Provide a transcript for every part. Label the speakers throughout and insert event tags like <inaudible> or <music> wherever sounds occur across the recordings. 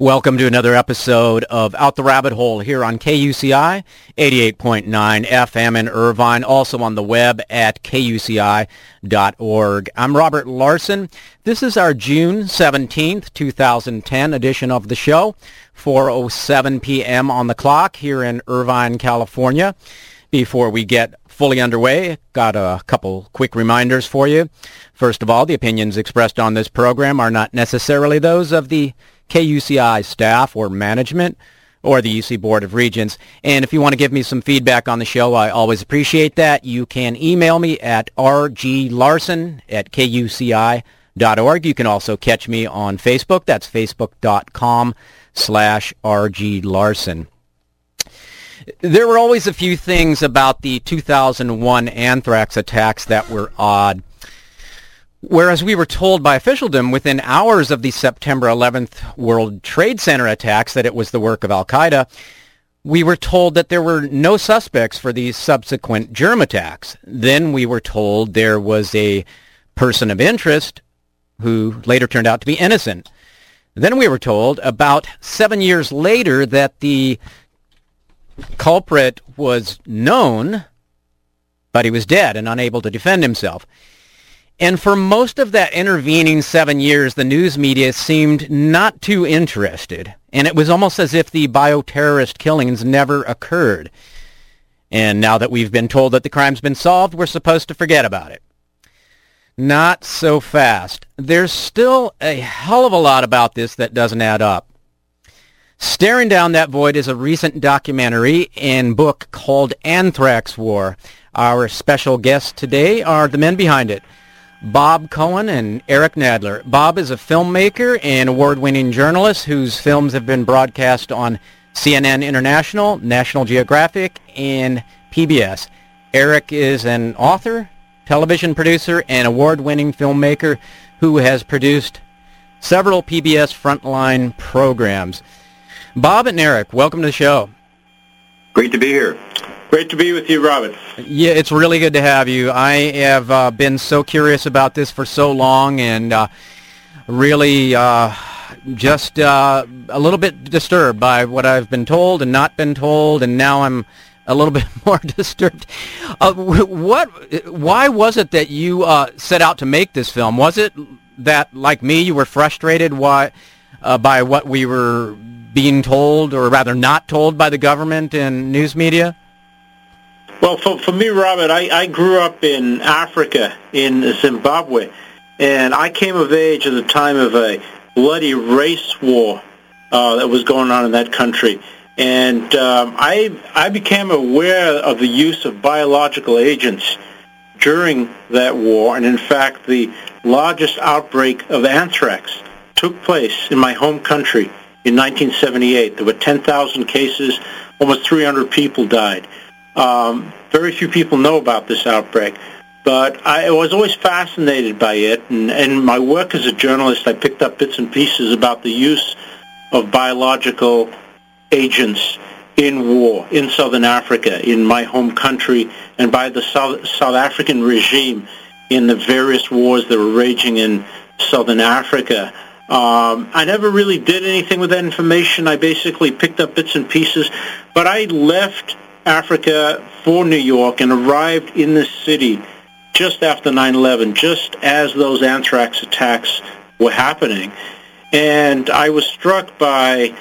Speaker 1: Welcome to another episode of Out the Rabbit Hole here on KUCI 88.9 FM in Irvine, also on the web at kuci.org. I'm Robert Larson. This is our June 17th, 2010 edition of the show, 4.07 p.m. on the clock here in Irvine, California. Before we get fully underway, got a couple quick reminders for you. First of all, the opinions expressed on this program are not necessarily those of the KUCI staff or management or the UC Board of Regents. And if you want to give me some feedback on the show, I always appreciate that. You can email me at rglarson at kuci.org. You can also catch me on Facebook. That's facebook.com slash rglarson. There were always a few things about the 2001 anthrax attacks that were odd. Whereas we were told by officialdom within hours of the September 11th World Trade Center attacks that it was the work of al-Qaeda, we were told that there were no suspects for these subsequent germ attacks. Then we were told there was a person of interest who later turned out to be innocent. Then we were told about seven years later that the culprit was known, but he was dead and unable to defend himself. And for most of that intervening seven years, the news media seemed not too interested. And it was almost as if the bioterrorist killings never occurred. And now that we've been told that the crime's been solved, we're supposed to forget about it. Not so fast. There's still a hell of a lot about this that doesn't add up. Staring Down That Void is a recent documentary and book called Anthrax War. Our special guests today are the men behind it. Bob Coen and Eric Nadler. Bob is a filmmaker and award-winning journalist whose films have been broadcast on CNN International, National Geographic, and PBS. Eric is an author, television producer, and award-winning filmmaker who has produced several PBS frontline programs. Bob and Eric, welcome to the show.
Speaker 2: Great to be here. Great to be with you, Robin.
Speaker 1: Yeah, it's really good to have you. I have uh, been so curious about this for so long and uh, really uh, just uh, a little bit disturbed by what I've been told and not been told, and now I'm a little <laughs> bit more disturbed. Uh, what? Why was it that you uh, set out to make this film? Was it that, like me, you were frustrated why, by what we were being told, or rather not told by the government and news media?
Speaker 2: Well, for, for me, Robert, I, I grew up in Africa, in Zimbabwe, and I came of age at the time of a bloody race war uh, that was going on in that country. And um, I, I became aware of the use of biological agents during that war, and in fact, the largest outbreak of anthrax took place in my home country in 1978. There were 10,000 cases, almost 300 people died. Um, very few people know about this outbreak, but I was always fascinated by it. And in my work as a journalist, I picked up bits and pieces about the use of biological agents in war in southern Africa, in my home country, and by the South, South African regime in the various wars that were raging in southern Africa. Um, I never really did anything with that information. I basically picked up bits and pieces, but I left Africa for New York and arrived in the city just after 9/11, just as those anthrax attacks were happening, and I was struck by,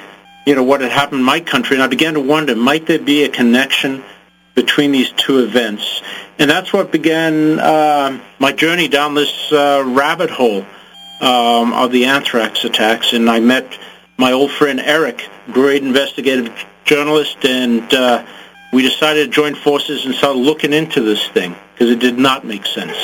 Speaker 2: you know, what had happened in my country, and I began to wonder, might there be a connection between these two events? And that's what began uh, my journey down this uh, rabbit hole um, of the anthrax attacks, and I met my old friend Eric, great investigative journalist, and uh, we decided to join forces and start looking into this thing because it did not make sense.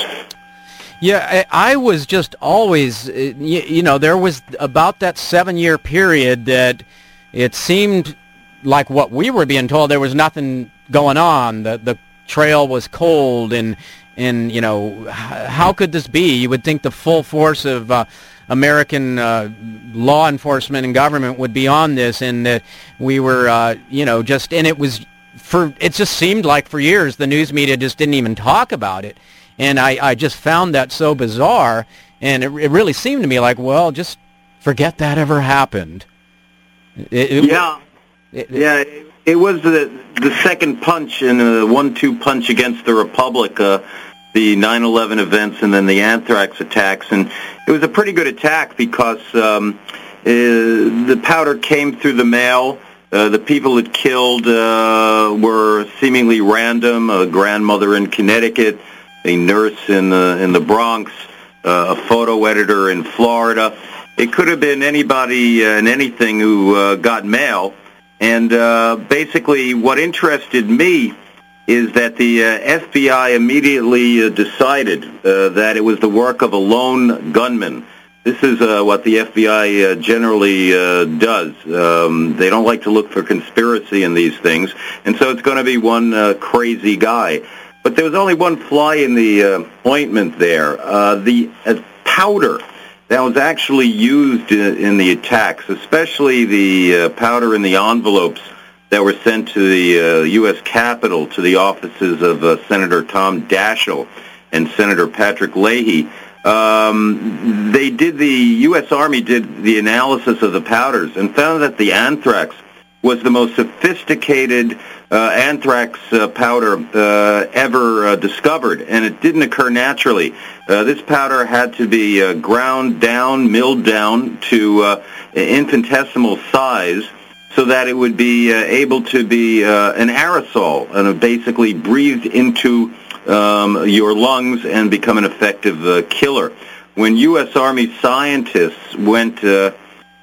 Speaker 1: Yeah, I was just always, uh, you know, there was about that seven-year period that it seemed like what we were being told. There was nothing going on. The the trail was cold, and and you know, how could this be? You would think the full force of uh, American uh, law enforcement and government would be on this, and that we were, uh, you know, just and it was for it just seemed like for years the news media just didn't even talk about it, and I, I just found that so bizarre, and it, it really seemed to me like well just forget that ever happened.
Speaker 3: It, it, yeah, yeah. It was the the second punch in a one-two punch against the Republic. Uh, the 9/11 events and then the anthrax attacks, and it was a pretty good attack because um, uh, the powder came through the mail. Uh, the people it killed uh, were seemingly random. A grandmother in Connecticut, a nurse in the in the Bronx, uh, a photo editor in Florida. It could have been anybody and anything who uh, got mail. And uh, basically, what interested me is that the uh, FBI immediately uh, decided uh, that it was the work of a lone gunman. This is uh, what the FBI uh, generally uh, does. Um, they don't like to look for conspiracy in these things, and so it's going to be one uh, crazy guy. But there was only one fly in the uh, ointment there. Uh, the powder that was actually used in, in the attacks, especially the powder in the envelopes that were sent to the U.S. Capitol to the offices of Senator Tom Daschle and Senator Patrick Leahy. Um, they did the U.S. Army did the analysis of the powders and found that the anthrax was the most sophisticated uh, anthrax uh, powder uh, ever uh, discovered, and it didn't occur naturally. Uh, this powder had to be uh, ground down, milled down to infinitesimal size so that it would be able to be an aerosol and basically breathed into um, your lungs and become an effective killer. When U.S. Army scientists went to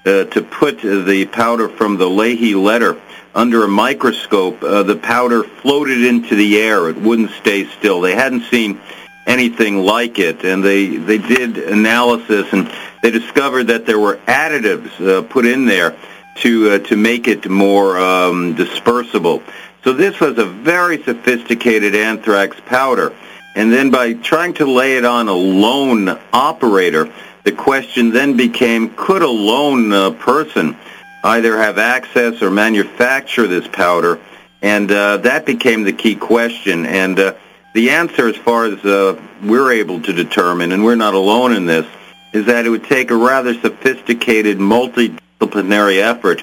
Speaker 3: put the powder from the Leahy letter under a microscope, uh, the powder floated into the air. It wouldn't stay still. They hadn't seen anything like it, and they they did analysis and they discovered that there were additives uh, put in there to uh, to make it more um, dispersible. So this was a very sophisticated anthrax powder. And then by trying to lay it on a lone operator, the question then became, could a lone uh, person either have access or manufacture this powder? And uh, that became the key question. And uh, the answer, as far as uh, we're able to determine, and we're not alone in this, is that it would take a rather sophisticated multidisciplinary effort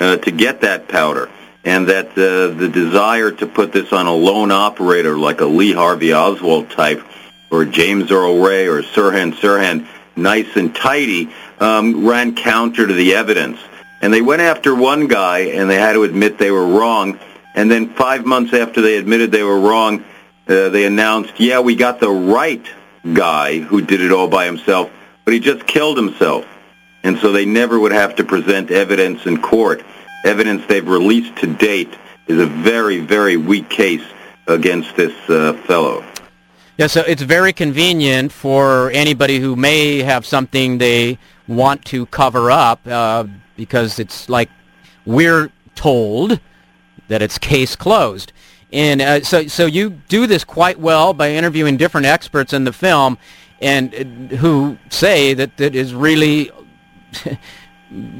Speaker 3: uh, to get that powder. And that uh, the desire to put this on a lone operator like a Lee Harvey Oswald type or James Earl Ray or Sirhan Sirhan, nice and tidy, um, ran counter to the evidence. And they went after one guy, and they had to admit they were wrong. And then five months after they admitted they were wrong, uh, they announced, yeah, we got the right guy who did it all by himself, but he just killed himself. And so they never would have to present evidence in court. Evidence they've released to date is a very, very weak case against this uh, fellow.
Speaker 1: Yeah, so it's very convenient for anybody who may have something they want to cover up. Uh, because it's like we're told that it's case closed. And uh, so, so you do this quite well by interviewing different experts in the film, and uh, who say that it is really <laughs>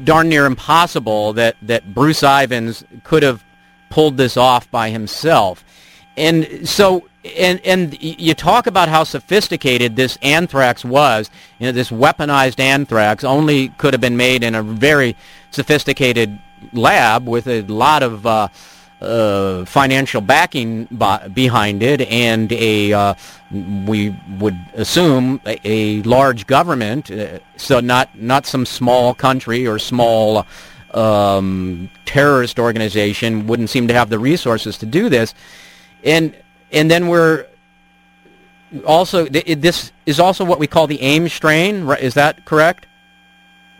Speaker 1: darn near impossible that that Bruce Ivins could have pulled this off by himself. And so and and you talk about how sophisticated this anthrax was. You know, this weaponized anthrax only could have been made in a very sophisticated lab with a lot of uh, uh, financial backing behind it, and a uh, we would assume a, a large government. Uh, so not not some small country or small. Um, terrorist organization wouldn't seem to have the resources to do this, and and then we're also this is also what we call the Ames strain. Is that correct?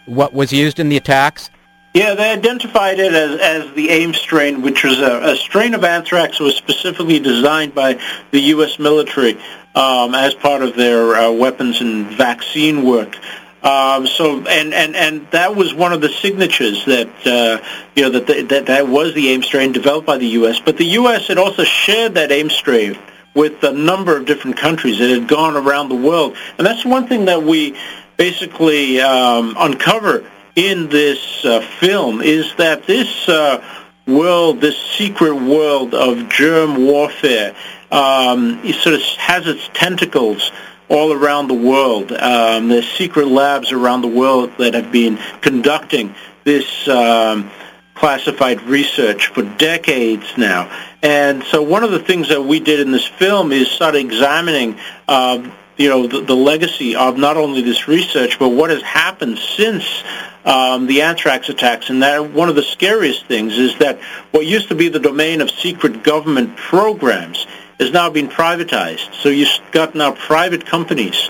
Speaker 1: What was used in the attacks?
Speaker 2: Yeah, they identified it as, as the Ames strain, which was a, a strain of anthrax that was specifically designed by the U.S. military um, as part of their uh, weapons and vaccine work. Um, so and, and and that was one of the signatures that uh, you know that, the, that that was the Ames strain developed by the U.S. But the U.S. had also shared that Ames strain with a number of different countries. It had gone around the world, and that's one thing that we basically um, uncover in this uh, film is that this uh, world, this secret world of germ warfare, um, sort of has its tentacles all around the world. Um, there's secret labs around the world that have been conducting this um, classified research for decades now. And so one of the things that we did in this film is start examining um, you know, the, the, legacy of not only this research, but what has happened since um, the anthrax attacks. And that one of the scariest things is that what used to be the domain of secret government programs is now being privatized. So you've got now private companies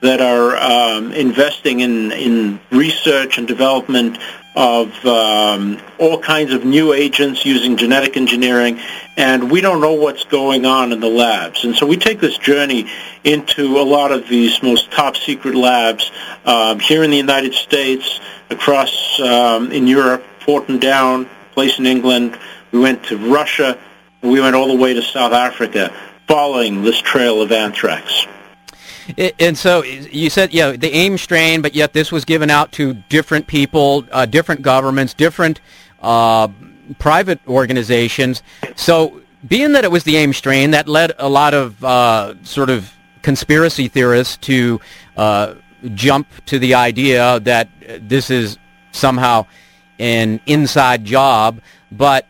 Speaker 2: that are um, investing in, in research and development of um, all kinds of new agents using genetic engineering, and we don't know what's going on in the labs. And so we take this journey into a lot of these most top secret labs um, here in the United States, across um, in Europe, Porton Down, place in England. We went to Russia. We went all the way to South Africa following this trail of anthrax.
Speaker 1: And so you said, yeah, the Ames strain, but yet this was given out to different people, uh, different governments, different uh, private organizations. So being that it was the Ames strain, that led a lot of uh, sort of conspiracy theorists to uh, jump to the idea that this is somehow an inside job. But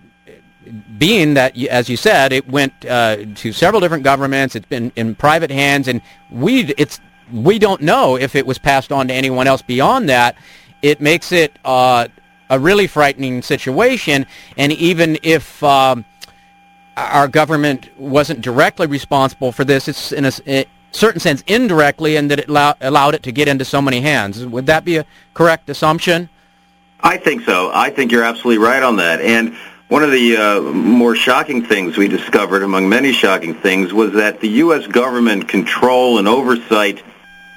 Speaker 1: being that, as you said, it went uh, to several different governments. It's been in private hands, and we it's we don't know if it was passed on to anyone else beyond that. It makes it uh, a really frightening situation, and even if um, our government wasn't directly responsible for this, it's in a, certain sense indirectly, and that it allow, allowed it to get into so many hands. Would that be a correct assumption?
Speaker 3: I think so. I think you're absolutely right on that, and one of the uh, more shocking things we discovered, among many shocking things, was that the U.S. government control and oversight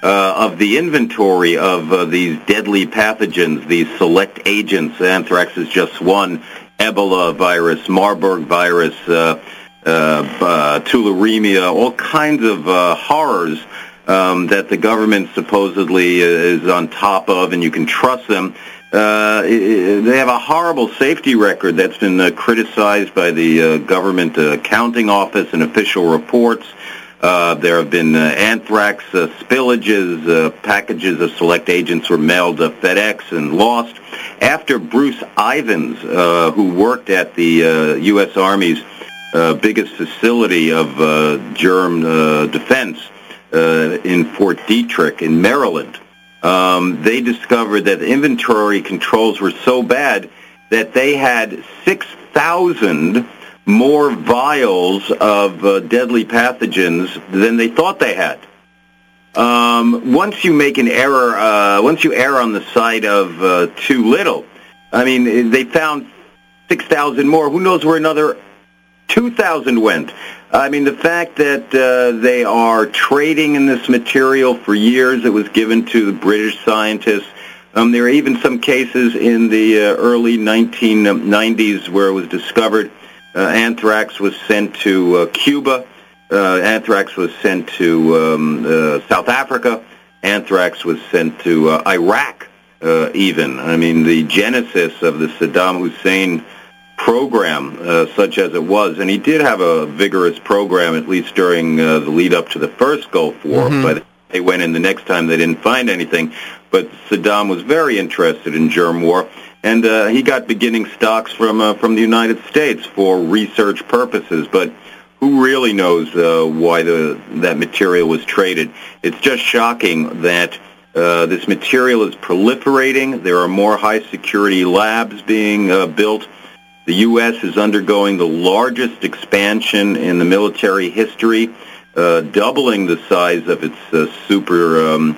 Speaker 3: uh, of the inventory of uh, these deadly pathogens, these select agents, anthrax is just one, Ebola virus, Marburg virus, uh, uh, uh, tularemia, all kinds of horrors um, that the government supposedly is on top of, and you can trust them. Uh, they have a horrible safety record that's been uh, criticized by the uh, government accounting office and official reports. Uh, there have been uh, anthrax uh, spillages. packages of select agents were mailed to FedEx and lost. After Bruce Ivins, who worked at the U.S. Army's biggest facility of germ defense in Fort Detrick in Maryland, um, they discovered that inventory controls were so bad that they had 6,000 more vials of uh, deadly pathogens than they thought they had. Um, once you make an error, uh, once you err on the side of uh, too little, I mean, they found 6,000 more. Who knows where another 2,000 went? I mean, the fact that uh, they are trading in this material for years, it was given to the British scientists. Um, there are even some cases in the uh, early 1990s where it was discovered uh, anthrax was sent to uh, Cuba. Uh, anthrax was sent to um, uh, South Africa. Anthrax was sent to Iraq even. I mean, the genesis of the Saddam Hussein program uh, such as it was. And he did have a vigorous program, at least during uh, the lead up to the first Gulf War. Mm-hmm. But they went in the next time they didn't find anything. But Saddam was very interested in germ war, and uh, he got beginning stocks from uh, from the United States for research purposes. But who really knows uh, why the that material was traded? It's just shocking that. Uh, this material is proliferating. There are more high security labs being uh, built the U.S. is undergoing the largest expansion in the military history, uh, doubling the size of its uh, super um,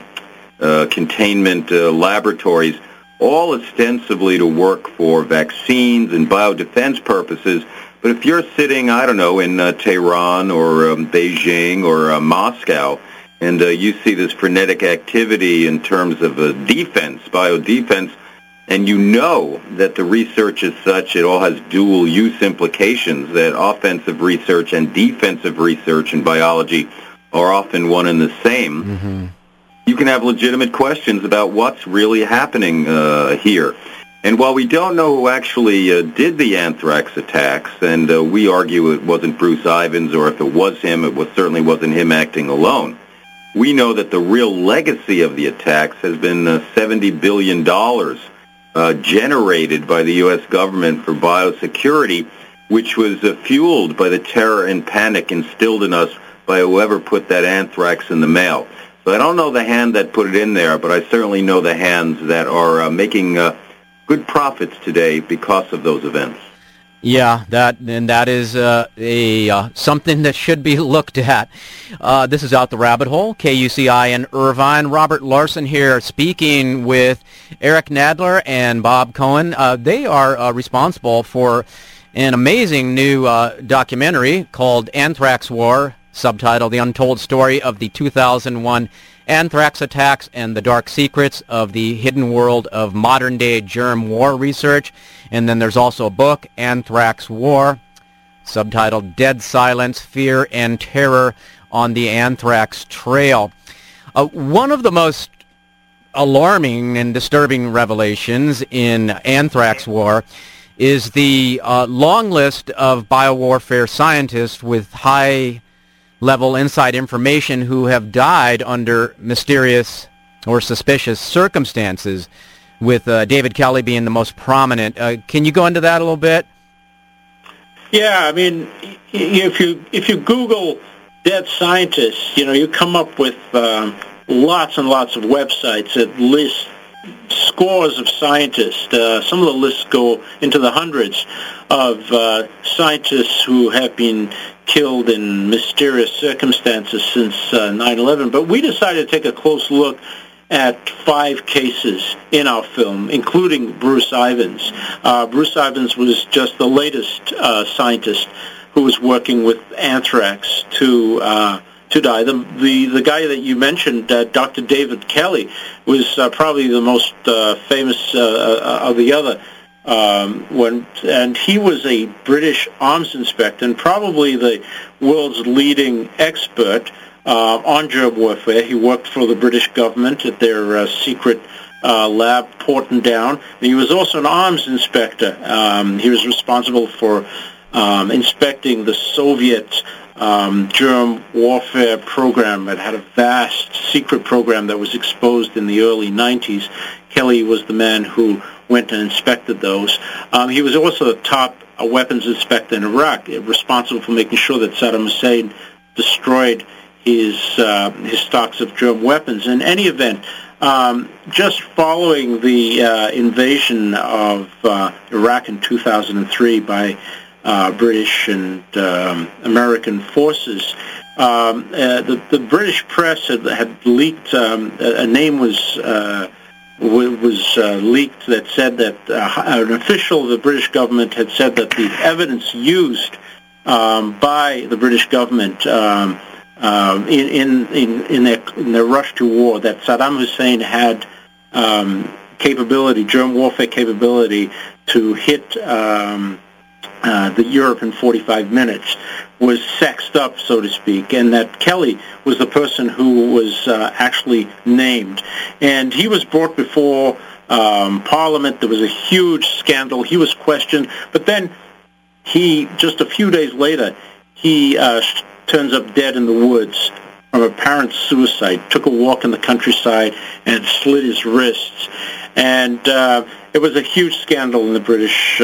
Speaker 3: uh, containment uh, laboratories, all ostensibly to work for vaccines and biodefense purposes. But if you're sitting, I don't know, in uh, Tehran or um, Beijing or uh, Moscow, and you see this frenetic activity in terms of defense, biodefense, and you know that the research is such it all has dual use implications that offensive research and defensive research in biology are often one and the same. Mm-hmm. you can have legitimate questions about what's really happening uh, here. And while we don't know who actually uh, did the anthrax attacks, and uh, we argue it wasn't Bruce Ivins, or if it was him, it was certainly wasn't him acting alone, we know that the real legacy of the attacks has been uh, $70 billion uh, generated by the U.S. government for biosecurity, which was uh, fueled by the terror and panic instilled in us by whoever put that anthrax in the mail. So I don't know the hand that put it in there, but I certainly know the hands that are uh, making uh, good profits today because of those events.
Speaker 1: Yeah, that and that is uh, a uh, something that should be looked at. Uh, this is out the rabbit hole. KUCI in Irvine. Robert Larson here, speaking with Eric Nadler and Bob Coen. Uh, they are uh, responsible for an amazing new uh, documentary called Anthrax War, subtitled "The Untold Story of the 2001 Anthrax Attacks and the Dark Secrets of the Hidden World of Modern-Day Germ War Research." And then there's also a book, Anthrax War, subtitled Dead Silence, Fear and Terror on the Anthrax Trail. Uh, one of the most alarming and disturbing revelations in Anthrax War is the uh, long list of biowarfare scientists with high level inside information who have died under mysterious or suspicious circumstances with uh, David Kelly being the most prominent. Uh, can you go into that a little bit?
Speaker 2: Yeah, I mean, if you if you Google dead scientists, you know, you come up with um, lots and lots of websites that list scores of scientists. Uh, some of the lists go into the hundreds of uh, scientists who have been killed in mysterious circumstances since uh, 9/11. But we decided to take a close look at five cases in our film, including Bruce Ivins. Uh, Bruce Ivins was just the latest uh, scientist who was working with anthrax to uh, to die. The, the the guy that you mentioned, uh, Dr. David Kelly, was uh, probably the most uh, famous of the other. Um, when and he was a British arms inspector and probably the world's leading expert uh, on germ warfare. He worked for the British government at their uh, secret uh, lab, Porton Down. He was also an arms inspector. Um, he was responsible for um, inspecting the Soviet um, germ warfare program. It had a vast secret program that was exposed in the early 90s. Kelly was the man who went and inspected those. Um, he was also the top uh, weapons inspector in Iraq, responsible for making sure that Saddam Hussein destroyed his uh, his stocks of germ weapons. In any event, um, just following the uh, invasion of uh, Iraq in 2003 by uh, British and um, American forces, um, uh, the, the British press had, had leaked um, a, a, name was. Uh, was leaked that said that an official of the British government had said that the evidence used um, by the British government um, um, in, in, in, their, in their rush to war that Saddam Hussein had um, capability, germ warfare capability, to hit um, uh, the Europe in 45 minutes was sexed up, so to speak, and that Kelly was the person who was uh, actually named. And he was brought before um, Parliament. There was a huge scandal. He was questioned, but then he, just a few days later, he uh, turns up dead in the woods from apparent suicide, took a walk in the countryside and slit his wrists. And uh, it was a huge scandal in the British,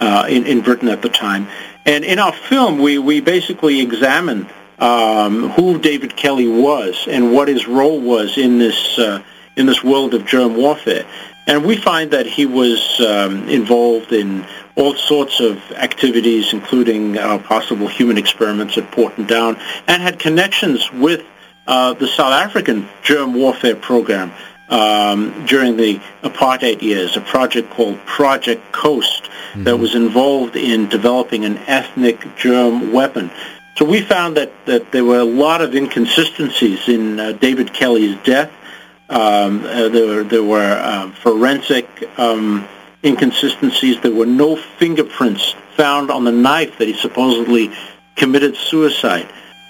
Speaker 2: uh, in, in Britain at the time. And in our film, we, we basically examine um, who David Kelly was and what his role was in this, uh, in this world of germ warfare. And we find that he was um, involved in all sorts of activities, including uh, possible human experiments at Porton Down, and had connections with uh, the South African germ warfare program um, during the apartheid years, a project called Project Coast mm-hmm. that was involved in developing an ethnic germ weapon. So we found that, that there were a lot of inconsistencies in uh, David Kelly's death. Um, uh, there were, there were uh, forensic um, inconsistencies. There were no fingerprints found on the knife that he supposedly committed suicide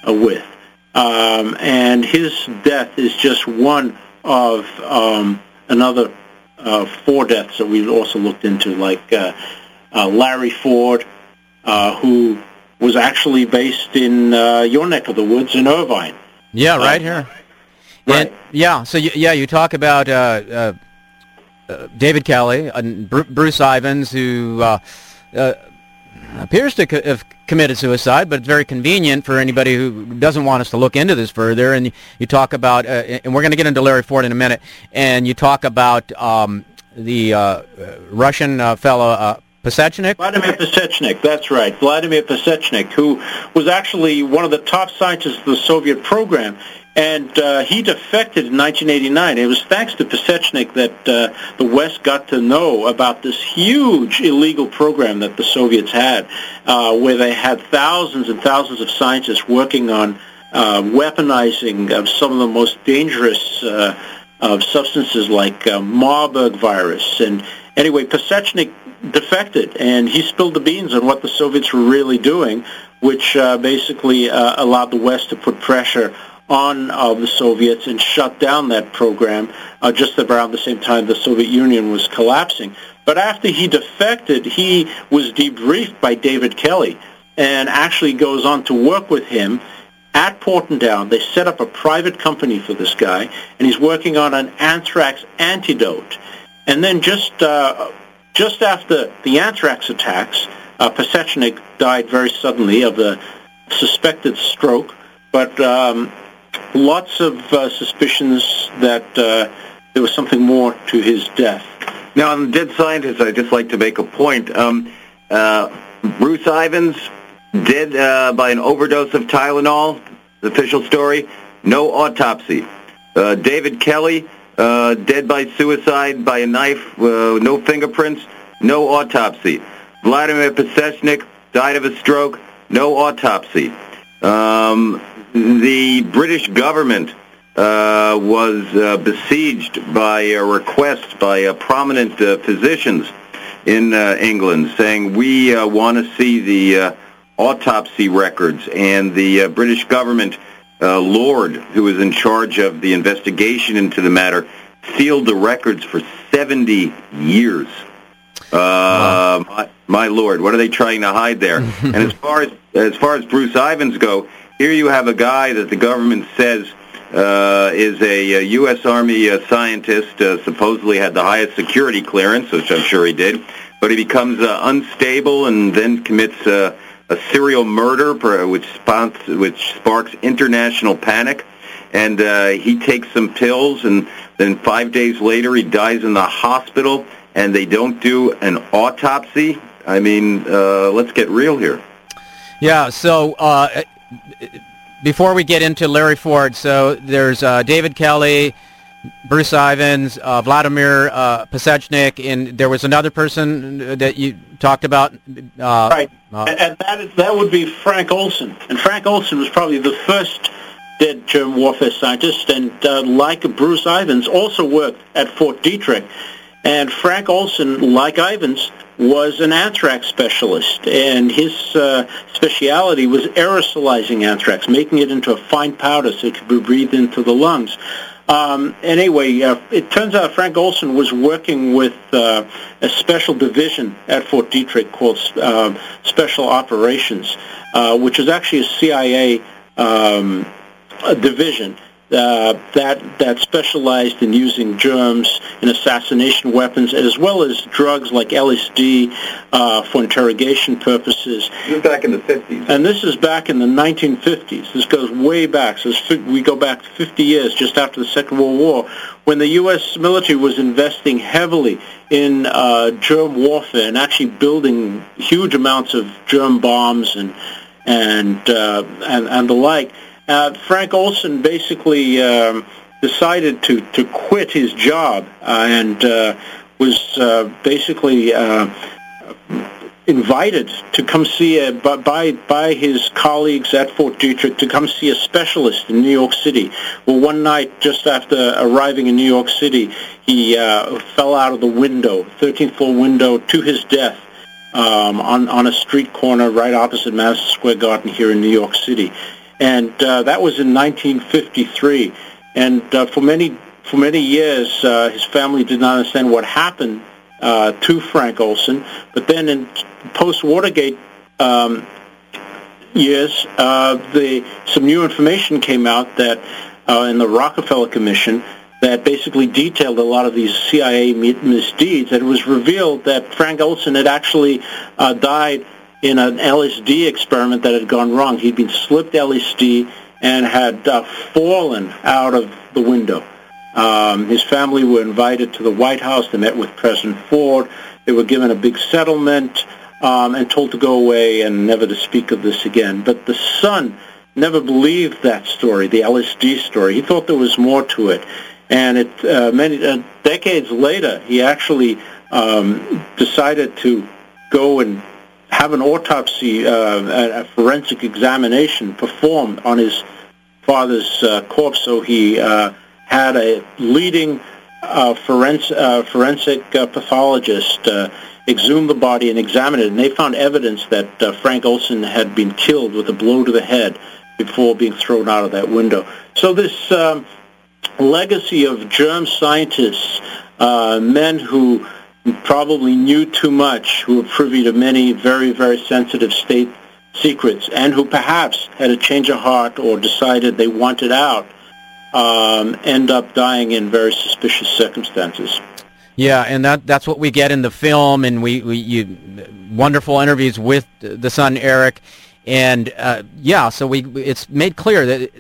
Speaker 2: uh, with. Um, and his death is just one of um, another uh, four deaths that we've also looked into, like uh Larry Ford, uh, who was actually based in uh, your neck of the woods in Irvine.
Speaker 1: Yeah, right here.
Speaker 2: Right.
Speaker 1: And, yeah, so you, yeah, you talk about uh, David Kelly and Br- Bruce Ivins, who uh, uh, appears to co- have committed suicide, but it's very convenient for anybody who doesn't want us to look into this further. And you, talk about, uh, and we're going to get into Larry Ford in a minute, and you talk about um, the uh, Russian uh, fellow uh, Pasechnik?
Speaker 2: Vladimir Pasechnik, that's right. Vladimir Pasechnik, who was actually one of the top scientists of the Soviet program. And uh, he defected in 1989. It was thanks to Pasechnik that uh, the West got to know about this huge illegal program that the Soviets had, uh, where they had thousands and thousands of scientists working on uh, weaponizing of some of the most dangerous uh, of substances like uh, Marburg virus. And anyway, Pasechnik defected, and he spilled the beans on what the Soviets were really doing, which uh, basically uh, allowed the West to put pressure on uh, the Soviets and shut down that program uh, just around the same time the Soviet Union was collapsing. But after he defected, he was debriefed by David Kelly and actually goes on to work with him at Porton Down. They set up a private company for this guy, and he's working on an anthrax antidote. And then just uh, just after the anthrax attacks, uh, Pasechnik died very suddenly of a suspected stroke, but um, lots of uh, suspicions that uh, there was something more to his death.
Speaker 3: Now, on the Dead scientists, I'd just like to make a point. Um, uh, Bruce Ivins, dead uh, by an overdose of Tylenol, the official story, no autopsy. Uh, David Kelly, uh, dead by suicide by a knife, uh, no fingerprints, no autopsy. Vladimir Pasechnik died of a stroke, no autopsy. Um, the British government uh, was uh, besieged by a request by uh, prominent uh, physicians in England saying we want to see the autopsy records and the British government uh, Lord, who was in charge of the investigation into the matter, sealed the records for 70 years. Uh, wow. my, my, lord, what are they trying to hide there? <laughs> and as far as as far as Bruce Ivins go, here you have a guy that the government says uh, is a, a, U.S. Army uh, scientist, uh, supposedly had the highest security clearance, which I'm sure he did, but he becomes uh, unstable and then commits uh, a serial murder which, which sparks international panic. And uh, he takes some pills, and then five days later he dies in the hospital, and they don't do an autopsy. I mean, uh, let's get real here.
Speaker 1: Yeah, so uh, before we get into Larry Ford, so there's uh, David Kelly, Bruce Ivins, uh, Vladimir uh, Pasechnik, and there was another person that you talked about.
Speaker 2: Uh, right, uh, and that is that would be Frank Olson, and Frank Olson was probably the first dead germ warfare scientist, and uh, like Bruce Ivins, also worked at Fort Detrick. And Frank Olson, like Ivins, was an anthrax specialist, and his uh, specialty was aerosolizing anthrax, making it into a fine powder so it could be breathed into the lungs. Um, anyway, uh, it turns out Frank Olson was working with uh, a special division at Fort Detrick called uh, Special Operations, uh, which is actually a CIA um, a division uh, that that specialized in using germs and assassination weapons, as well as drugs like LSD uh, for interrogation purposes.
Speaker 3: This is back in the 50s.
Speaker 2: And this is back in the 1950s. This goes way back. So we go back 50 years, just after the Second World War, when the U.S. military was investing heavily in uh, germ warfare and actually building huge amounts of germ bombs and and uh, and, and the like uh, Frank Olson basically um, decided to, to quit his job uh, and uh, was uh, basically uh, invited to come see a, by by his colleagues at Fort Detrick to come see a specialist in New York City. Well, one night just after arriving in New York City, he uh, fell out of the window, 13th floor window, to his death um, on on a street corner right opposite Madison Square Garden here in New York City and uh, that was in 1953. And uh, for many for many years, uh, his family did not understand what happened uh, to Frank Olson. But then in post Watergate um, years, uh, the some new information came out that uh, in the Rockefeller Commission that basically detailed a lot of these CIA misdeeds. And it was revealed that Frank Olson had actually uh, died in an LSD experiment that had gone wrong. He'd been slipped LSD and had uh, fallen out of the window. Um, his family were invited to the White House. They met with President Ford. They were given a big settlement um, and told to go away and never to speak of this again. But the son never believed that story, the LSD story. He thought there was more to it. And it, uh, many uh, decades later, he actually um, decided to go and have an autopsy, uh, a, forensic examination performed on his father's uh, corpse. So he uh, had a leading uh, forens- uh, forensic uh, pathologist exhume the body and examine it, and they found evidence that Frank Olson had been killed with a blow to the head before being thrown out of that window. So this um, legacy of germ scientists, men who probably knew too much, who were privy to many very, very sensitive state secrets, and who perhaps had a change of heart or decided they wanted out, um, end up dying in very suspicious circumstances.
Speaker 1: Yeah, and that that's what we get in the film, and we, we you wonderful interviews with the son Eric, and uh, yeah, so we it's made clear that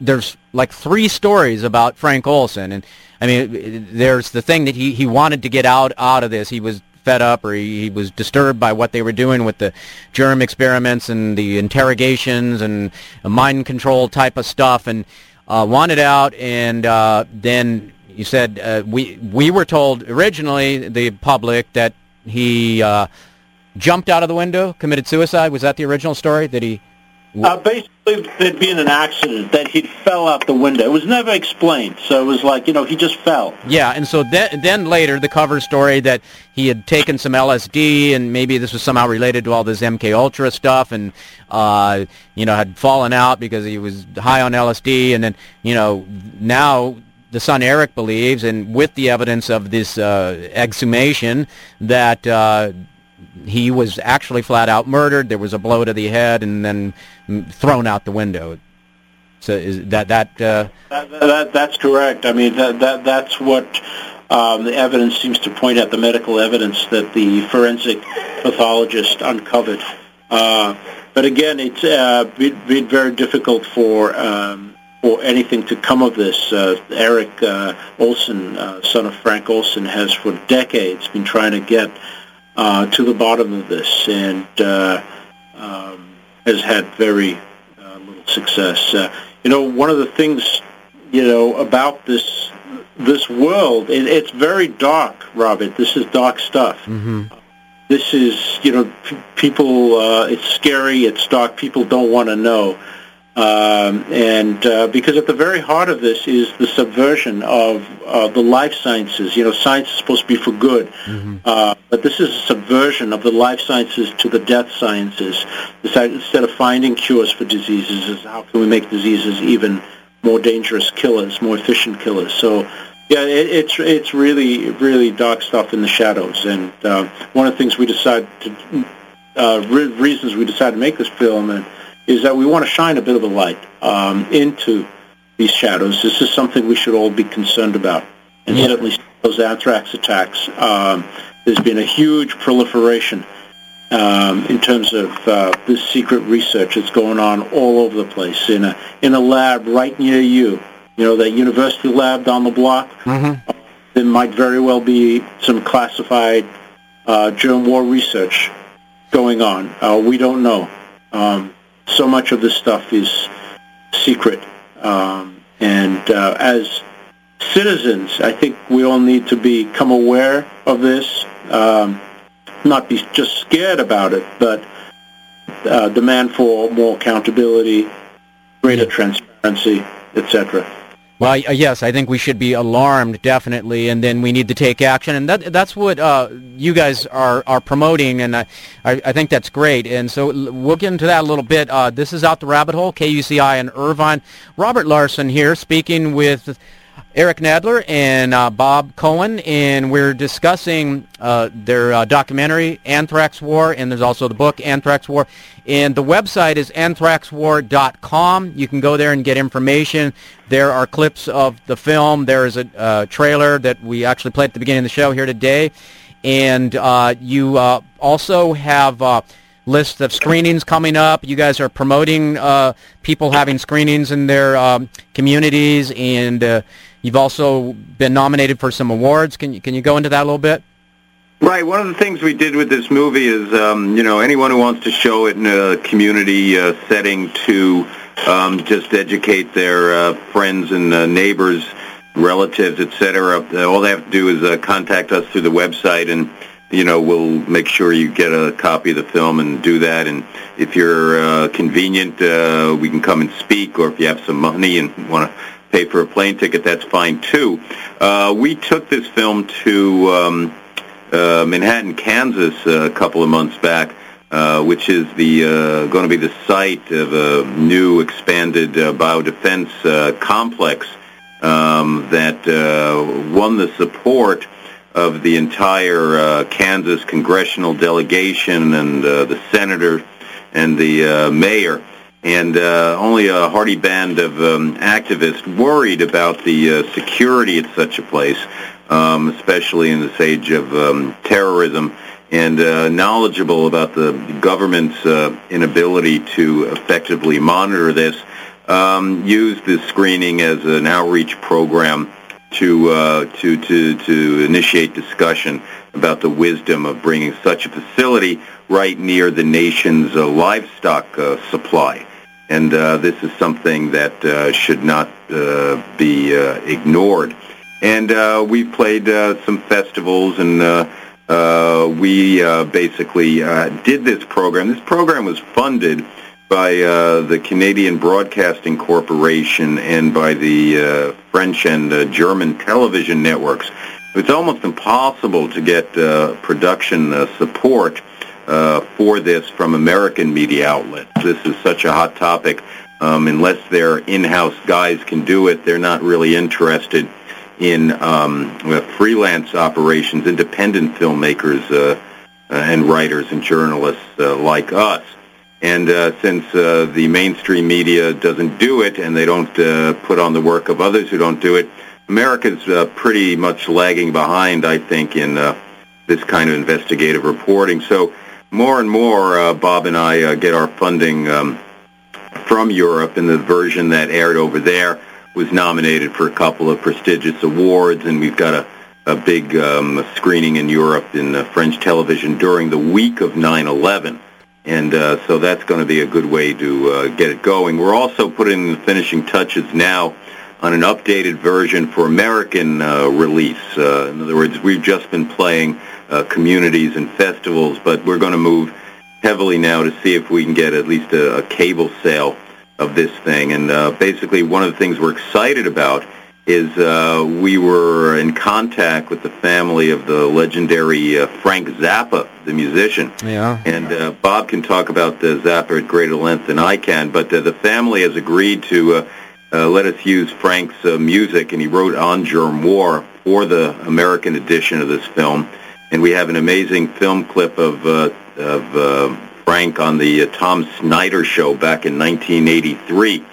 Speaker 1: there's like three stories about Frank Olson, and I mean, there's the thing that he he wanted to get out out of this. He was fed up or he, he was disturbed by what they were doing with the germ experiments and the interrogations and mind control type of stuff, and uh, wanted out, and uh, then you said uh, we we were told originally the public that he uh, jumped out of the window, committed suicide. Was that the original story that he?
Speaker 2: Uh, basically, there'd been an accident that he fell out the window. It was never explained, so it was like you know he just fell.
Speaker 1: Yeah, and so then then later the cover story that he had taken some LSD and maybe this was somehow related to all this MK Ultra stuff, and uh, you know had fallen out because he was high on LSD, and then you know now the son Eric believes, and with the evidence of this uh, exhumation, that uh, he was actually flat out murdered. There was a blow to the head, and then thrown out the window. So is that that,
Speaker 2: uh, that, that that's correct. I mean that that that's what um, the evidence seems to point at. The medical evidence that the forensic pathologist uncovered. Uh, but again, it's uh, been, been very difficult for um, for anything to come of this. Uh, Eric uh, Olson, uh, son of Frank Olson, has for decades been trying to get uh, to the bottom of this and uh, um, has had very uh, little success. Uh, you know, one of the things you know about this this world, it, it's very dark, Robert. This is dark stuff. Mm-hmm. This is, you know, p- people. Uh, it's scary. It's dark. People don't want to know. Um, and uh, because at the very heart of this is the subversion of uh, the life sciences. You know, science is supposed to be for good, mm-hmm. uh, but this is a subversion of the life sciences to the death sciences. Instead of finding cures for diseases, is how can we make diseases even more dangerous killers, more efficient killers? So, yeah, it, it's it's really really dark stuff in the shadows. And uh, one of the things we decided to uh, re- reasons we decided to make this film and is that we want to shine a bit of a light um, into these shadows. This is something we should all be concerned about. And yeah. certainly those anthrax attacks, um, there's been a huge proliferation um, in terms of uh, this secret research that's going on all over the place in a in a lab right near you. You know that university lab down the block. Mm-hmm. Uh, there might very well be some classified uh, germ war research going on. Uh, we don't know. Um, so much of this stuff is secret. Um, and uh, as citizens, I think we all need to become aware of this, um, not be just scared about it, but uh, demand for more accountability, greater transparency, etc.
Speaker 1: Well, yes, I think we should be alarmed definitely, and then we need to take action, and that that's what uh, you guys are are promoting, and I, I think that's great. And so we'll get into that a little bit. Uh, this is out the rabbit hole, KUCI in Irvine. Robert Larson here, speaking with Eric Nadler and uh, Bob Coen, and we're discussing uh, their uh, documentary, Anthrax War, and there's also the book, Anthrax War. And the website is anthraxwar.com. You can go there and get information. There are clips of the film. There is a uh, trailer that we actually played at the beginning of the show here today. And uh, you uh, also have list of screenings coming up. You guys are promoting uh, people having screenings in their um, communities, and uh, you've also been nominated for some awards. Can you can you go into that a little bit?
Speaker 3: Right. One of the things we did with this movie is, um, you know, anyone who wants to show it in a community uh, setting to um, just educate their uh, friends and uh, neighbors, relatives, etc. All they have to do is uh, contact us through the website and you know, we'll make sure you get a copy of the film and do that. And if you're uh, convenient, uh, we can come and speak. Or if you have some money and want to pay for a plane ticket, that's fine too. Uh, we took this film to um, uh, Manhattan, Kansas, uh, a couple of months back. Uh, which is the uh, going to be the site of a new expanded uh, biodefense uh, complex um, that uh, won the support of the entire uh, Kansas congressional delegation and uh, the senator and the uh, mayor, and uh, only a hardy band of um, activists worried about the uh, security at such a place, um, especially in this age of um, terrorism, and uh, knowledgeable about the government's uh, inability to effectively monitor this, um, used this screening as an outreach program to uh, to to to initiate discussion about the wisdom of bringing such a facility right near the nation's uh, livestock uh, supply. And uh, this is something that uh, should not uh, be ignored. And we've played some festivals, and we basically did this program. This program was funded by uh, the Canadian Broadcasting Corporation and by the uh, French and uh, German television networks. It's almost impossible to get uh, production uh, support uh, for this from American media outlets. This is such a hot topic. Um, unless their in-house guys can do it, they're not really interested in um, freelance operations, independent filmmakers and writers and journalists like us. And uh, since uh, the mainstream media doesn't do it and they don't uh, put on the work of others who don't do it, America's uh, pretty much lagging behind, I think, in uh, this kind of investigative reporting. So more and more, uh, Bob and I uh, get our funding um, from Europe, and the version that aired over there was nominated for a couple of prestigious awards, and we've got a, a big um, screening in Europe in uh, French television during the week of 9/11 and uh, so that's going to be a good way to uh, get it going. We're also putting the finishing touches now on an updated version for American uh, release. Uh, in other words, we've just been playing uh, communities and festivals, but we're going to move heavily now to see if we can get at least a, a cable sale of this thing. And uh, basically, one of the things we're excited about is uh, we were in contact with the family of the legendary uh, Frank Zappa, the musician.
Speaker 1: Yeah.
Speaker 3: And uh, Bob can talk about the Zappa at greater length than I can, but uh, the family has agreed to uh, uh, let us use Frank's uh, music, and he wrote On Germ War for the American edition of this film. And we have an amazing film clip of, uh, of uh, Frank on the uh, Tom Snyder show back in 1983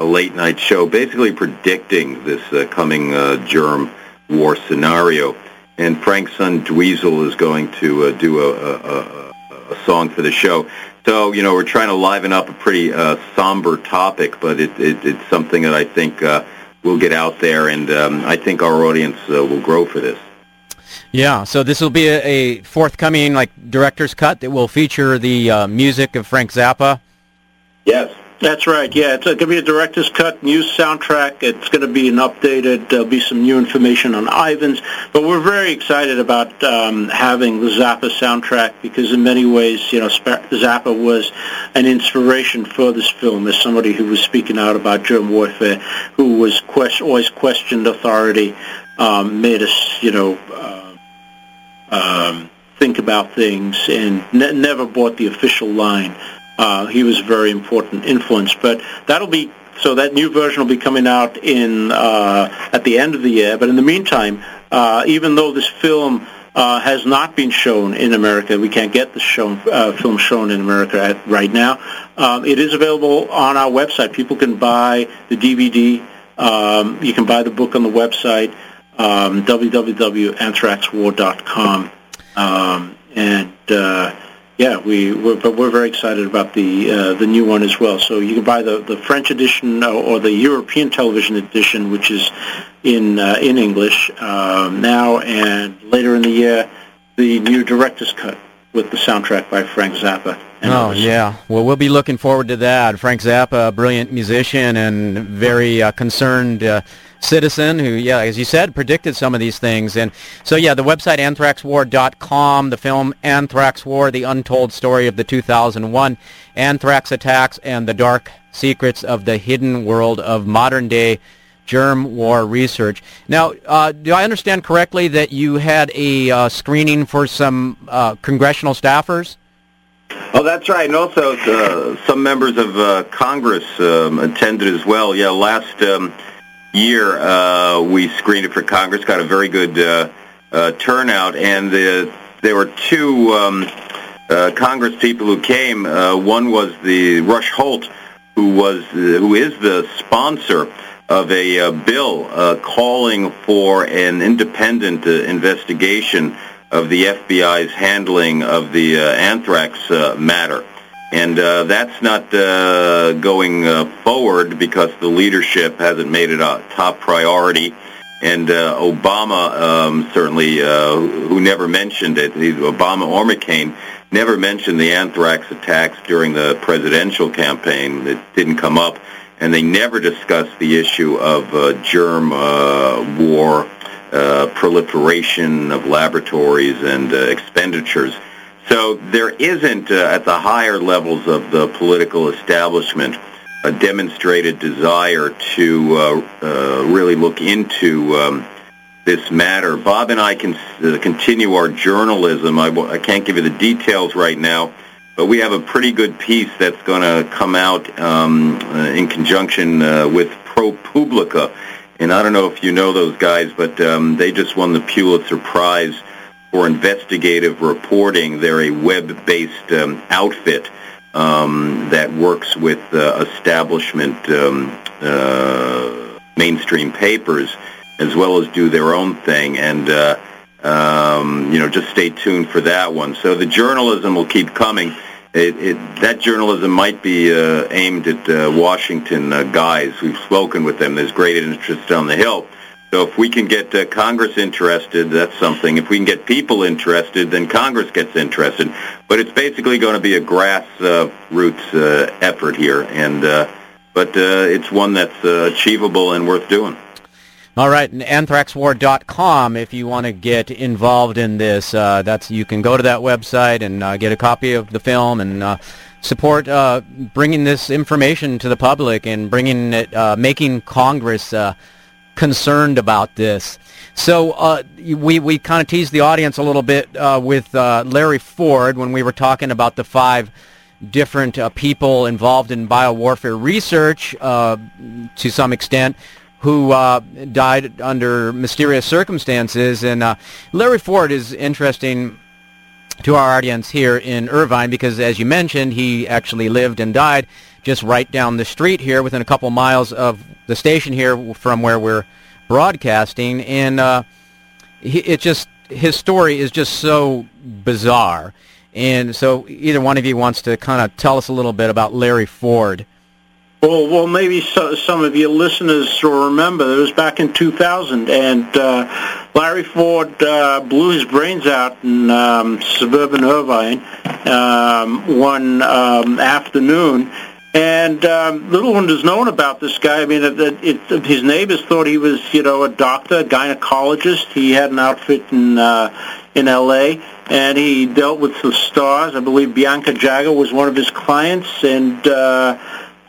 Speaker 3: a late night show, basically predicting this uh, coming uh, germ war scenario. And Frank's son Dweezil is going to uh, do a, a, a, song for the show. So you know we're trying to liven up a pretty uh, somber topic, but it, it, it's something that I think uh, will get out there, and um, I think our audience uh, will grow for this.
Speaker 1: Yeah, so this will be a, a forthcoming like director's cut that will feature the uh, music of Frank Zappa.
Speaker 3: Yes.
Speaker 2: That's right. Yeah, it's going to be a director's cut, new soundtrack. It's going to be an updated. There'll be some new information on Ivins, but we're very excited about um, having the Zappa soundtrack because, in many ways, you know, Zappa was an inspiration for this film as somebody who was speaking out about germ warfare, who was quest- always questioned authority, um, made us, you know. Uh, um, think about things and ne- never bought the official line uh, he was a very important influence. But that'll be So that new version will be coming out in uh, at the end of the year. But in the meantime, uh, even though this film uh, has not been shown in America. We can't get the uh, film shown in America at, right now. Um, it is available on our website. People can buy the DVD. Um, you can buy the book on the website, um, www.anthraxwar.com. Um, and uh, yeah, we we're, but we're very excited about the uh, the new one as well. So you can buy the, the French edition or the European television edition, which is in uh, in English um, now, and later in the year, the new director's cut with the soundtrack by Frank Zappa.
Speaker 1: Oh yeah, well we'll be looking forward to that. Frank Zappa, a brilliant musician and very uh, concerned uh, citizen who, yeah, as you said, predicted some of these things. And so, yeah, the website anthraxwar.com, the film Anthrax War, the untold story of the 2001 anthrax attacks and the dark secrets of the hidden world of modern-day germ war research. Now, uh, do I understand correctly that you had a uh, screening for some uh, congressional staffers?
Speaker 3: Oh, that's right. And also, uh, some members of uh, Congress um, attended as well. Yeah, last um, year uh, we screened it for Congress, got a very good uh, uh, turnout, and the, there were two um, uh, Congress people who came. Uh, one was the Rush Holt, who was who is the sponsor of a uh, bill uh, calling for an independent uh, investigation of the FBI's handling of the uh, anthrax uh, matter. And uh, that's not uh, going uh, forward because the leadership hasn't made it a top priority. And uh, Obama um, certainly, uh, who never mentioned it, Obama or McCain, never mentioned the anthrax attacks during the presidential campaign. It didn't come up. And they never discussed the issue of uh, germ uh, war, uh, proliferation of laboratories and uh, expenditures. So there isn't, uh, at the higher levels of the political establishment, a demonstrated desire to uh, uh, really look into um, this matter. Bob and I can continue our journalism. I, I can't give you the details right now, but we have a pretty good piece that's going to come out um, in conjunction with ProPublica. And I don't know if you know those guys, but um, they just won the Pulitzer Prize for investigative reporting. They're a web-based um, outfit um, that works with uh, establishment um, uh, mainstream papers as well as do their own thing. And uh, um, you know, just stay tuned for that one. So the journalism will keep coming. It, it, that journalism might be uh, aimed at uh, Washington uh, guys. We've spoken with them. There's great interest on the Hill. So if we can get uh, Congress interested, that's something. If we can get people interested, then Congress gets interested. But it's basically going to be a grassroots uh, effort here, and uh, but uh, it's one that's uh, achievable and worth doing.
Speaker 1: All right, anthraxwar.com if you want to get involved in this. Uh, that's you can go to that website and uh, get a copy of the film and uh, support uh, bringing this information to the public and bringing it, uh, making Congress uh, concerned about this. So uh, we we kind of teased the audience a little bit uh, with uh, Larry Ford when we were talking about the five different people involved in biowarfare research to some extent who uh, died under mysterious circumstances. And Larry Ford is interesting to our audience here in Irvine because, as you mentioned, he actually lived and died just right down the street here within a couple miles of the station here from where we're broadcasting. And uh, it just his story is just so bizarre. And so either one of you wants to kind of tell us a little bit about Larry Ford.
Speaker 2: Well, well, maybe so, some of your listeners will remember. It was back in 2000, and uh, Larry Ford uh, blew his brains out in um, suburban Irvine um, one um, afternoon and um, little one is known about this guy. I mean, it, it, it, his neighbors thought he was, you know, a doctor, a gynecologist. He had an outfit in uh, in L.A. and he dealt with the stars. I believe Bianca Jagger was one of his clients, and uh,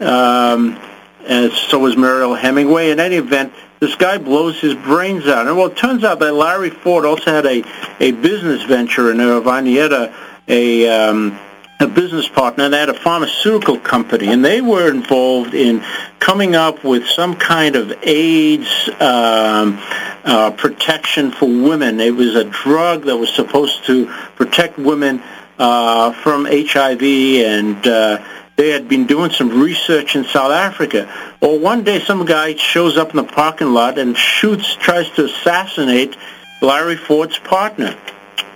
Speaker 2: um, and so was Mariel Hemingway. In any event, this guy blows his brains out. And well, it turns out that Larry Ford also had a a business venture in Irvine. He had a a um, a business partner that had a pharmaceutical company, and they were involved in coming up with some kind of AIDS um, uh, protection for women. It was a drug that was supposed to protect women uh, from HIV, and uh, they had been doing some research in South Africa. Well, one day some guy shows up in the parking lot and shoots, tries to assassinate Larry Ford's partner.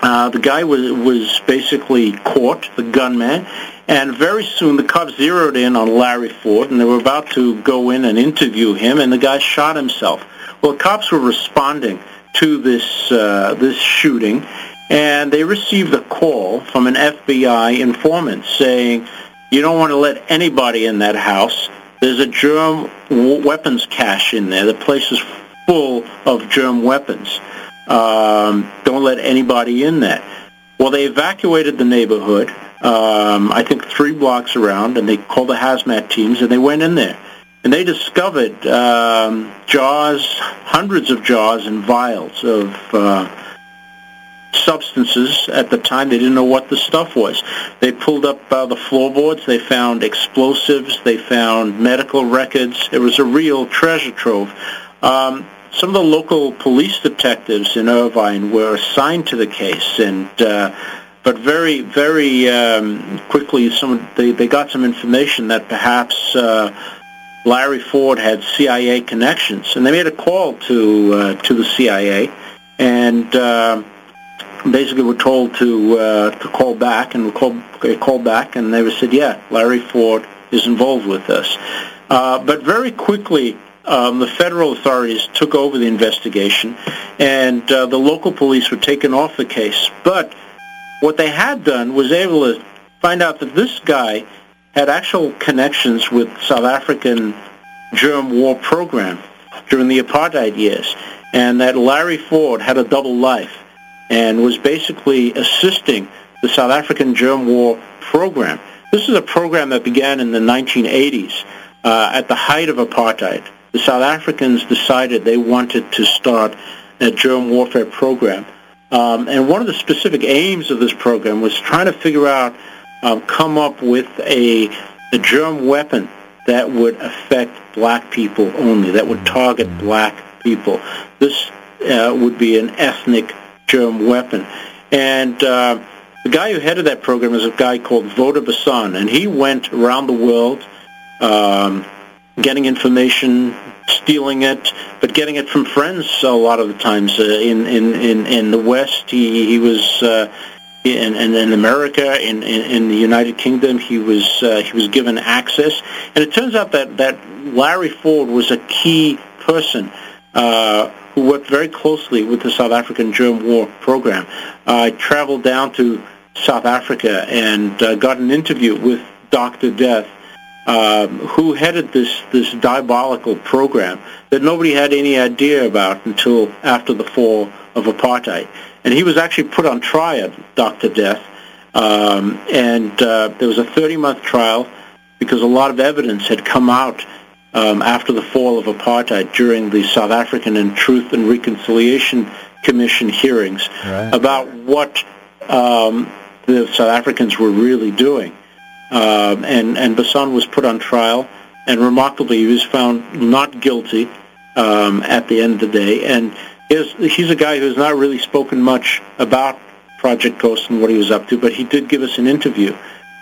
Speaker 2: Uh, the guy was was basically caught, the gunman, and very soon the cops zeroed in on Larry Ford, and they were about to go in and interview him, and the guy shot himself. Well, cops were responding to this uh, this shooting, and they received a call from an FBI informant saying, "You don't want to let anybody in that house. There's a germ weapons cache in there. The place is full of germ weapons." Um, don't let anybody in there. Well, they evacuated the neighborhood, um, I think three blocks around, and they called the hazmat teams, and they went in there. And they discovered um, jars, hundreds of jars and vials of uh, substances. At the time, they didn't know what the stuff was. They pulled up uh, the floorboards. They found explosives. They found medical records. It was a real treasure trove. Um, some of the local police detectives in Irvine were assigned to the case, and uh, but very, very um, quickly, some they, they got some information that perhaps uh, Larry Ford had CIA connections, and they made a call to uh, to the CIA, and uh, basically were told to uh, to call back, and called they called back, and they were said, yeah, Larry Ford is involved with this, uh, but very quickly um, the federal authorities took over the investigation, and uh, the local police were taken off the case. But what they had done was able to find out that this guy had actual connections with South African germ war program during the apartheid years, and that Larry Ford had a double life and was basically assisting the South African germ war program. This is a program that began in the 1980s uh, at the height of apartheid the South Africans decided they wanted to start a germ warfare program. Um, and one of the specific aims of this program was trying to figure out, um, come up with a, a germ weapon that would affect black people only, that would target black people. This uh, would be an ethnic germ weapon. And uh, the guy who headed that program is a guy called Wouter Basson, and he went around the world um, getting information, stealing it, but getting it from friends a lot of the times. Uh, in, in, in, in the West, he, he was... Uh, in, in, in America, in, in, in the United Kingdom, he was uh, he was given access, and it turns out that that Larry Ford was a key person uh, who worked very closely with the South African Germ War program. I traveled down to South Africa and uh, got an interview with Dr. Death, um, who headed this, this diabolical program that nobody had any idea about until after the fall of apartheid. And he was actually put on trial, Dr. Death, um, and uh, there was a 30-month trial because a lot of evidence had come out um, after the fall of apartheid during the South African and Truth and Reconciliation Commission hearings right. about what um, the South Africans were really doing. Um, and, and Basson was put on trial, and remarkably, he was found not guilty um, at the end of the day. And he's, he's a guy who's not really spoken much about Project Coast and what he was up to, but he did give us an interview.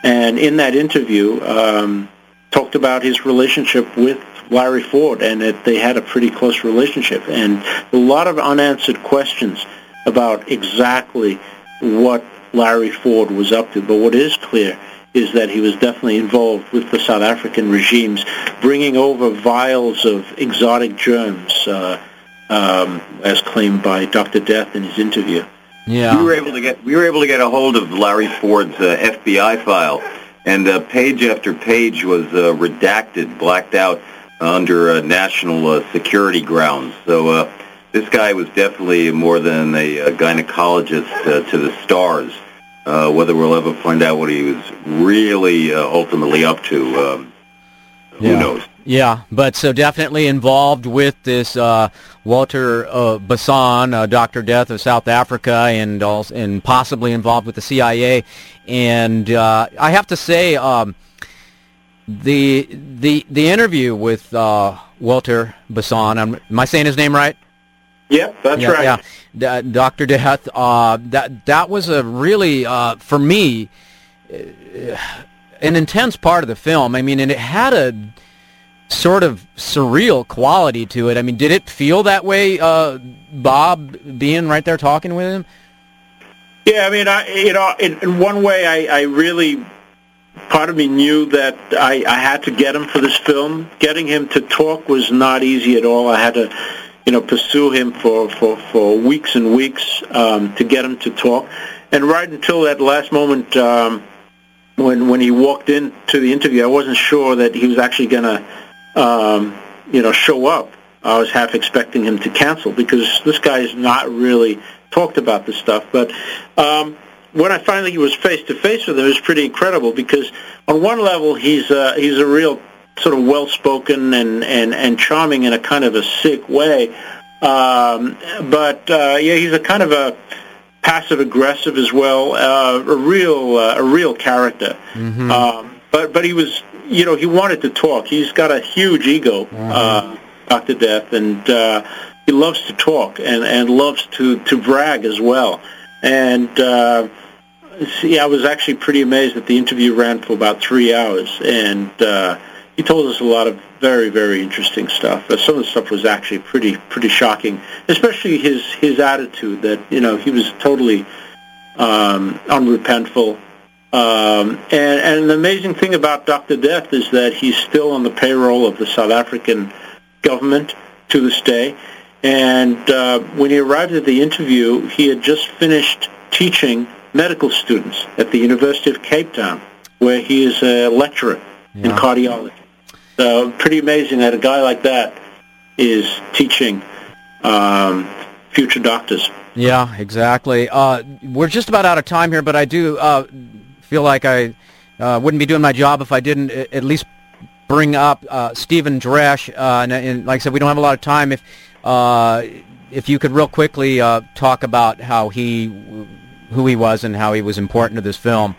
Speaker 2: And in that interview, um, talked about his relationship with Larry Ford, and that they had a pretty close relationship, and a lot of unanswered questions about exactly what Larry Ford was up to. But what is clear is that he was definitely involved with the South African regimes, bringing over vials of exotic germs, uh, um, as claimed by Dr. Death in his interview.
Speaker 3: Yeah, we were able to get we were able to get a hold of Larry Ford's uh, FBI file, and uh, page after page was uh, redacted, blacked out under uh, national uh, security grounds. So uh, this guy was definitely more than a, gynecologist uh, to the stars. Uh, whether we'll ever find out what he was really uh, ultimately up to, um, who knows?
Speaker 1: Yeah, but so definitely involved with this uh, Walter uh, Basson, uh, Doctor Death of South Africa, and also, and possibly involved with the CIA. And uh, I have to say, um, the the the interview with uh, Walter Basson. am I saying his name right?
Speaker 2: Yep, that's
Speaker 1: yeah,
Speaker 2: right.
Speaker 1: Yeah, Doctor Death. Uh, that that was a really for me an intense part of the film. I mean, and it had a sort of surreal quality to it. I mean, did it feel that way, uh, Bob, being right there talking with him?
Speaker 2: Yeah, I mean, I you know, in, in one way, I, I really part of me knew that I, I had to get him for this film. Getting him to talk was not easy at all. I had to, you know, pursue him for for for weeks and weeks um, to get him to talk. And right until that last moment, um, when when he walked into the interview, I wasn't sure that he was actually going to um, you know, show up. I was half expecting him to cancel because this guy has not really talked about this stuff. But um, when I finally was face to face with him, it was pretty incredible because on one level he's uh, he's a real sort of well spoken and, and and charming in a kind of a sick way. Um, but uh, yeah, he's a kind of a passive aggressive as well, uh, a real uh, a real character. Mm-hmm. Um, but but he was you know, he wanted to talk. He's got a huge ego, mm-hmm. uh, Dr. Death, and uh, he loves to talk and, and loves to, to brag as well. And uh, see, I was actually pretty amazed that the interview ran for about three hours, and uh, he told us a lot of very, very interesting stuff. Uh, some of the stuff was actually pretty, pretty shocking, especially his his attitude that you know he was totally um, unrepentful um, and, and the amazing thing about Dr. Death is that he's still on the payroll of the South African government to this day. And uh, when he arrived at the interview, he had just finished teaching medical students at the University of Cape Town, where he is a lecturer yeah. in cardiology. So pretty amazing that a guy like that is teaching um, future doctors.
Speaker 1: Yeah, exactly. Uh, we're just about out of time here, but I do uh, feel like I uh, wouldn't be doing my job if I didn't at least bring up uh, Stephen Dresch. Uh, and, and, like I said, we don't have a lot of time. If uh, if you could real quickly uh, talk about how he, who he was, and how he was important to this film.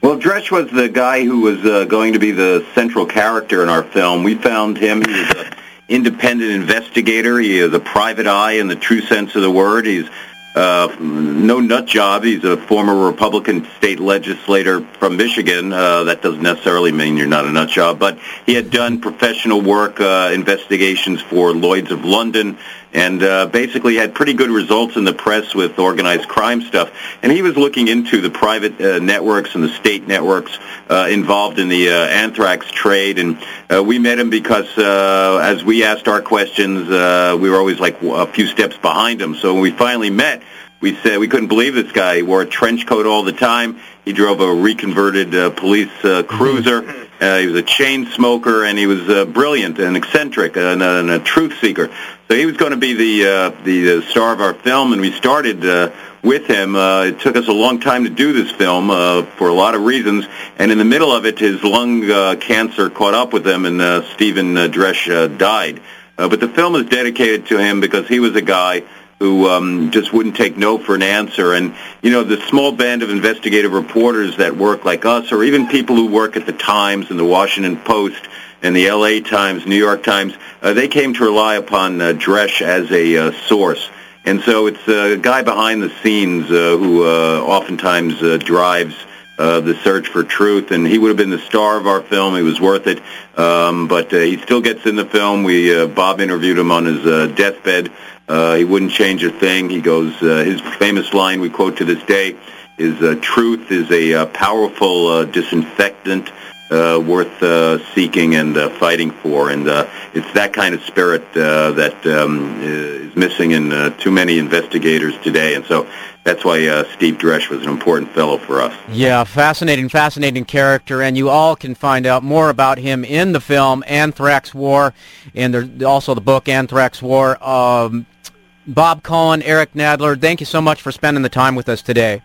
Speaker 3: Well, Dresch was the guy who was uh, going to be the central character in our film. We found him. He was an independent investigator. He is a private eye in the true sense of the word. He's uh, no nut job. He's a former Republican state legislator from Michigan. Uh, that doesn't necessarily mean you're not a nut job, but he had done professional work, uh, investigations for Lloyd's of London, and uh, basically had pretty good results in the press with organized crime stuff. And he was looking into the private uh, networks and the state networks uh, involved in the uh, anthrax trade. And uh, we met him because uh, as we asked our questions, uh, we were always like a few steps behind him. So when we finally met, we said we couldn't believe this guy. He wore a trench coat all the time. He drove a reconverted uh, police uh, cruiser. Uh, he was a chain smoker, and he was uh, brilliant and eccentric and, uh, and a truth seeker. So he was going to be the uh, the uh, star of our film, and we started uh, with him. Uh, it took us a long time to do this film uh, for a lot of reasons, and in the middle of it, his lung uh, cancer caught up with him, and uh, Stephen uh, Dresch uh, died. Uh, but the film is dedicated to him because he was a guy who um, just wouldn't take no for an answer. And, you know, the small band of investigative reporters that work like us, or even people who work at the Times and the Washington Post and the L.A. Times, New York Times, uh, they came to rely upon uh, Dresch as a uh, source. And so it's a guy behind the scenes uh, who uh, oftentimes uh, drives uh, the search for truth, and he would have been the star of our film. He was worth it, um, but uh, he still gets in the film. We uh, Bob interviewed him on his uh, deathbed uh, he wouldn't change a thing. He goes, uh, his famous line we quote to this day is, uh, truth is a uh, powerful uh, disinfectant uh, worth uh, seeking and uh, fighting for. And uh, it's that kind of spirit uh, that um, is missing in uh, too many investigators today. And so that's why uh, Steve Dresch was an important fellow for us.
Speaker 1: Yeah, fascinating, fascinating character, and you all can find out more about him in the film Anthrax War, and there's also the book Anthrax War. Um, Bob Coen, Eric Nadler, thank you so much for spending the time with us today.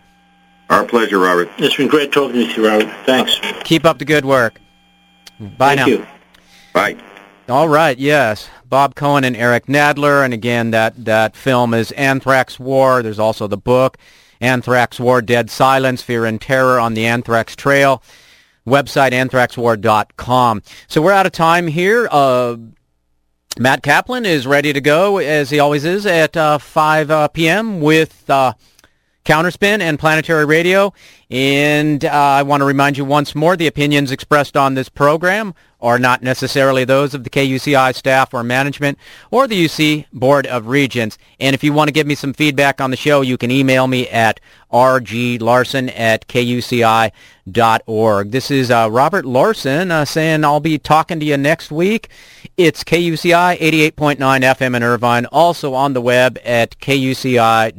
Speaker 3: Our pleasure, Robert.
Speaker 2: It's been great talking to you, Robert. Thanks.
Speaker 1: Keep up the good work. Bye
Speaker 2: thank
Speaker 1: now.
Speaker 2: You.
Speaker 3: Bye.
Speaker 1: All right, yes. Bob Coen and Eric Nadler, and again, that, that film is Anthrax War. There's also the book, Anthrax War, Dead Silence, Fear and Terror on the Anthrax Trail. Website, anthraxwar.com. So we're out of time here. Uh, Matt Kaplan is ready to go, as he always is, at uh, 5 uh, p.m. with uh, Counterspin and Planetary Radio. And uh, I want to remind you once more, the opinions expressed on this program are not necessarily those of the KUCI staff or management or the UC Board of Regents. And if you want to give me some feedback on the show, you can email me at rglarson at kuci.org. This is uh, Robert Larson uh, saying I'll be talking to you next week. It's KUCI 88.9 FM in Irvine, also on the web at kuci.org.